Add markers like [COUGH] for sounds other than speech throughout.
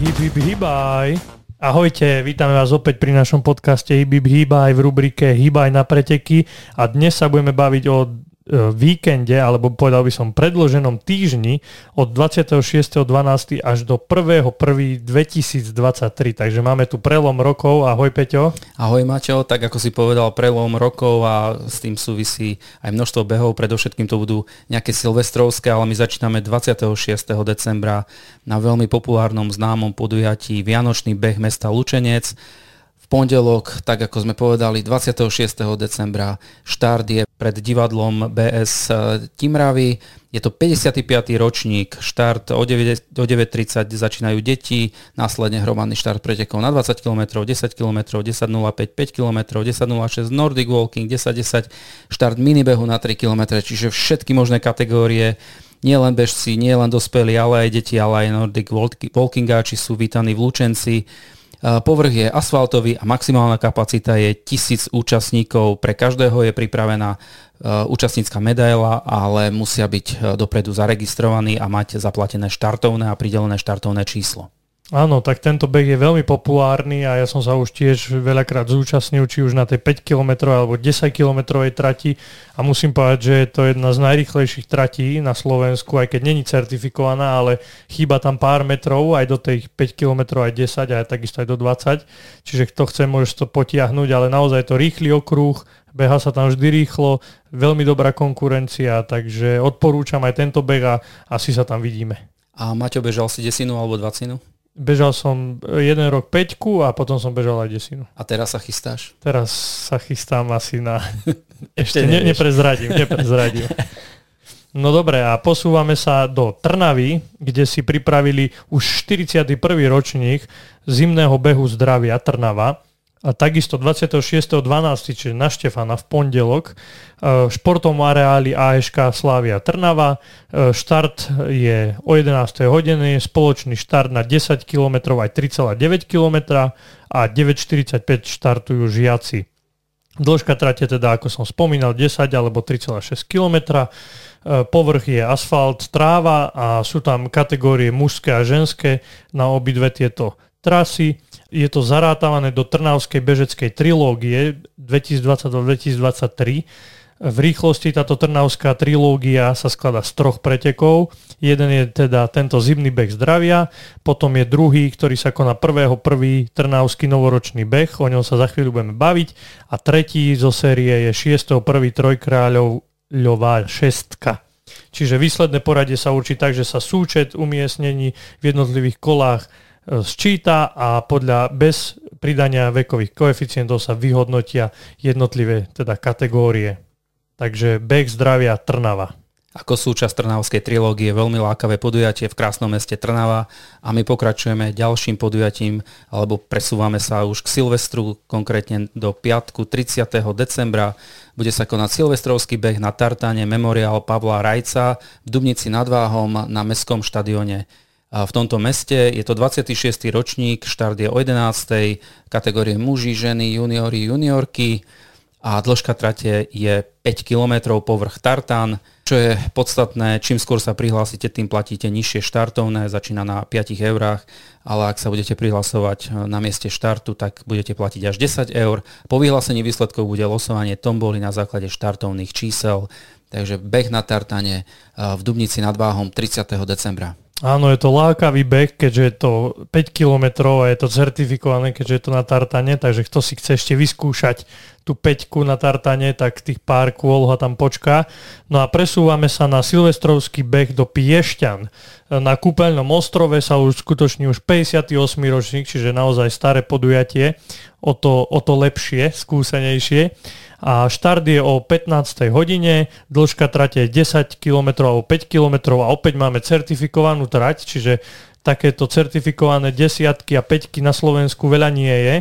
Hip, hip, hibaj. Ahojte, vítame vás opäť pri našom podcaste Hip, hip, hibaj v rubrike Hibaj na preteky a dnes sa budeme baviť o víkende, alebo povedal by som predloženom týždni od 26.12. až do 1.1.2023. Takže máme tu prelom rokov. Ahoj Peťo. Ahoj Maťo, tak ako si povedal, prelom rokov a s tým súvisí aj množstvo behov. Predovšetkým to budú nejaké silvestrovské, ale my začíname 26. decembra na veľmi populárnom známom podujatí Vianočný beh mesta Lučenec pondelok, tak ako sme povedali, 26. decembra štart je pred divadlom BS eh, Timravy. Je to 55. ročník, štart o 9.30 začínajú deti, následne hromadný štart pretekov na 20 km, 10 km, 10.05, 5 km, 10.06 Nordic Walking, 10.10 štart minibehu na 3 km, čiže všetky možné kategórie nie len bežci, nie len dospelí, ale aj deti, ale aj Nordic Walkingáči sú vítaní v Lučenci. Povrch je asfaltový a maximálna kapacita je tisíc účastníkov. Pre každého je pripravená e, účastnícka medaila, ale musia byť e, dopredu zaregistrovaní a mať zaplatené štartovné a pridelené štartovné číslo. Áno, tak tento beh je veľmi populárny a ja som sa už tiež veľakrát zúčastnil, či už na tej 5 km alebo 10 km trati a musím povedať, že je to jedna z najrychlejších tratí na Slovensku, aj keď není certifikovaná, ale chýba tam pár metrov aj do tých 5 km aj 10 a takisto aj do 20, čiže kto chce, môže to potiahnuť, ale naozaj je to rýchly okruh, beha sa tam vždy rýchlo, veľmi dobrá konkurencia, takže odporúčam aj tento beh a asi sa tam vidíme. A Maťo bežal si desinu alebo dvacinu? Bežal som jeden rok peťku a potom som bežal aj desinu. A teraz sa chystáš? Teraz sa chystám asi na... [LAUGHS] Ešte ne, neprezradím, neprezradím. No dobre, a posúvame sa do Trnavy, kde si pripravili už 41. ročník zimného behu zdravia Trnava a takisto 26.12., čiže na Štefana v pondelok, e, športovom areáli AŠK Slávia Trnava. E, štart je o 11. hodiny, spoločný štart na 10 km aj 3,9 km a 9.45 štartujú žiaci. Dĺžka trate teda, ako som spomínal, 10 alebo 3,6 km. Povrch je asfalt, tráva a sú tam kategórie mužské a ženské na obidve tieto trasy je to zarátavané do Trnavskej bežeckej trilógie 2022-2023. V rýchlosti táto trnavská trilógia sa skladá z troch pretekov. Jeden je teda tento zimný beh zdravia, potom je druhý, ktorý sa koná 1.1. trnavský novoročný beh, o ňom sa za chvíľu budeme baviť. A tretí zo série je 6.1. trojkráľová šestka. Čiže výsledné poradie sa určí tak, že sa súčet umiestnení v jednotlivých kolách sčíta a podľa bez pridania vekových koeficientov sa vyhodnotia jednotlivé teda kategórie. Takže beh zdravia Trnava. Ako súčasť Trnavskej trilógie veľmi lákavé podujatie v krásnom meste Trnava a my pokračujeme ďalším podujatím alebo presúvame sa už k Silvestru, konkrétne do piatku 30. decembra. Bude sa konať Silvestrovský beh na Tartane Memoriál Pavla Rajca v Dubnici nad Váhom na Mestskom štadióne v tomto meste. Je to 26. ročník, štart je o 11. kategórie muži, ženy, juniori, juniorky a dĺžka trate je 5 km povrch Tartan, čo je podstatné, čím skôr sa prihlásite, tým platíte nižšie štartovné, začína na 5 eurách, ale ak sa budete prihlasovať na mieste štartu, tak budete platiť až 10 eur. Po vyhlásení výsledkov bude losovanie tomboli na základe štartovných čísel, takže beh na Tartane v Dubnici nad Váhom 30. decembra. Áno, je to lákavý beh, keďže je to 5 km a je to certifikované, keďže je to na tartane, takže kto si chce ešte vyskúšať tú 5 na tartane, tak tých pár kôl ho tam počká. No a presúvame sa na silvestrovský beh do Piešťan. Na kúpeľnom ostrove sa už skutočne už 58. ročník, čiže naozaj staré podujatie, o to, o to lepšie, skúsenejšie a štart je o 15. hodine, dĺžka trate je 10 km alebo 5 km a opäť máme certifikovanú trať, čiže takéto certifikované desiatky a peťky na Slovensku veľa nie je,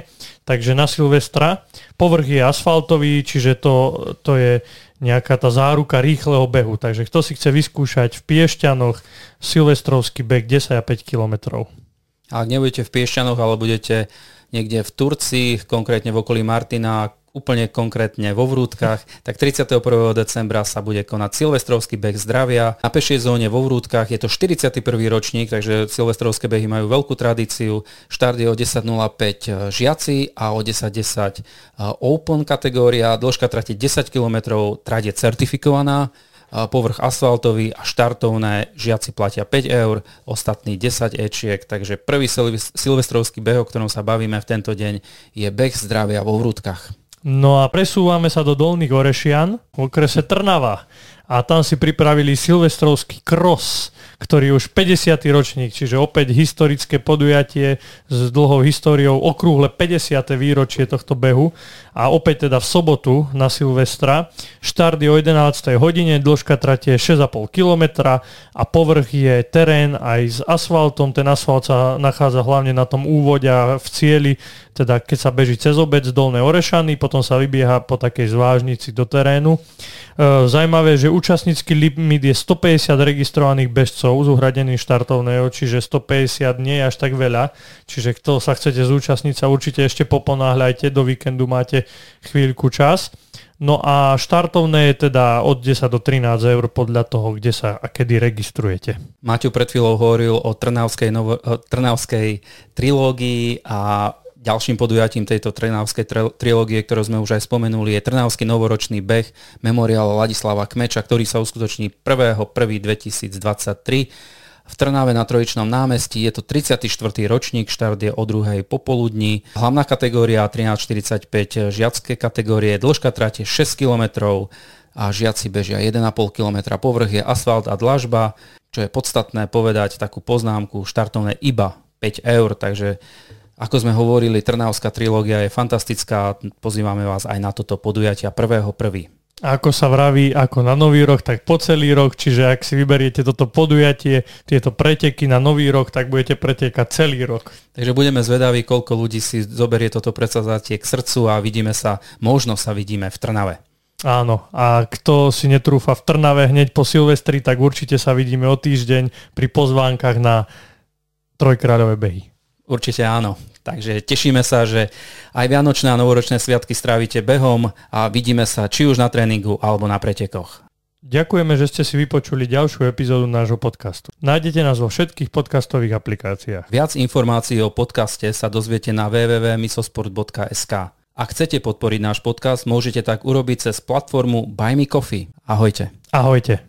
takže na Silvestra. Povrch je asfaltový, čiže to, to je nejaká tá záruka rýchleho behu. Takže kto si chce vyskúšať v Piešťanoch silvestrovský beh 10 a 5 km. Ak nebudete v Piešťanoch, ale budete niekde v Turcii, konkrétne v okolí Martina, úplne konkrétne vo Vrútkach, tak 31. decembra sa bude konať Silvestrovský beh zdravia. Na pešej zóne vo Vrútkach je to 41. ročník, takže Silvestrovské behy majú veľkú tradíciu. Štart je o 10.05 žiaci a o 10.10 Open kategória. Dĺžka trati 10 km, trať je certifikovaná povrch asfaltový a štartovné žiaci platia 5 eur, ostatní 10 ečiek, takže prvý silvestrovský beh, o ktorom sa bavíme v tento deň, je beh zdravia vo Vrútkach. No a presúvame sa do Dolných Orešian v okrese Trnava a tam si pripravili silvestrovský kros ktorý už 50. ročník, čiže opäť historické podujatie s dlhou históriou, okrúhle 50. výročie tohto behu a opäť teda v sobotu na Silvestra. Štart je o 11. hodine, dĺžka trate 6,5 km a povrch je terén aj s asfaltom. Ten asfalt sa nachádza hlavne na tom úvode a v cieli, teda keď sa beží cez obec Dolné Orešany, potom sa vybieha po takej zvážnici do terénu. E, Zajímavé, že účastnícky limit je 150 registrovaných bežcov s uhradeným štartovného, čiže 150 nie je až tak veľa. Čiže kto sa chcete zúčastniť, sa určite ešte poponáhľajte, do víkendu máte chvíľku čas. No a štartovné je teda od 10 do 13 eur podľa toho, kde sa a kedy registrujete. Maťo pred chvíľou hovoril o Trnavskej, novo, Trnavskej trilógii a Ďalším podujatím tejto trnavskej trilógie, ktorú sme už aj spomenuli, je Trnavský novoročný beh Memoriál Ladislava Kmeča, ktorý sa uskutoční 1.1.2023 v Trnave na Trojičnom námestí. Je to 34. ročník, štart je o druhej popoludní. Hlavná kategória 1345 žiacké kategórie, dĺžka trate 6 km a žiaci bežia 1,5 km. Povrch je asfalt a dlažba, čo je podstatné povedať takú poznámku, štartovné iba 5 eur, takže ako sme hovorili, Trnavská trilógia je fantastická, pozývame vás aj na toto podujatia 1.1. A ako sa vraví, ako na nový rok, tak po celý rok, čiže ak si vyberiete toto podujatie, tieto preteky na nový rok, tak budete pretekať celý rok. Takže budeme zvedaví, koľko ľudí si zoberie toto predsazatie k srdcu a vidíme sa, možno sa vidíme v Trnave. Áno, a kto si netrúfa v Trnave hneď po Silvestri, tak určite sa vidíme o týždeň pri pozvánkach na trojkráľové behy. Určite áno. Takže tešíme sa, že aj Vianočné a novoročné sviatky strávite behom a vidíme sa či už na tréningu alebo na pretekoch. Ďakujeme, že ste si vypočuli ďalšiu epizódu nášho podcastu. Nájdete nás vo všetkých podcastových aplikáciách. Viac informácií o podcaste sa dozviete na www.misosport.sk. Ak chcete podporiť náš podcast, môžete tak urobiť cez platformu Buy Me Coffee. Ahojte. Ahojte.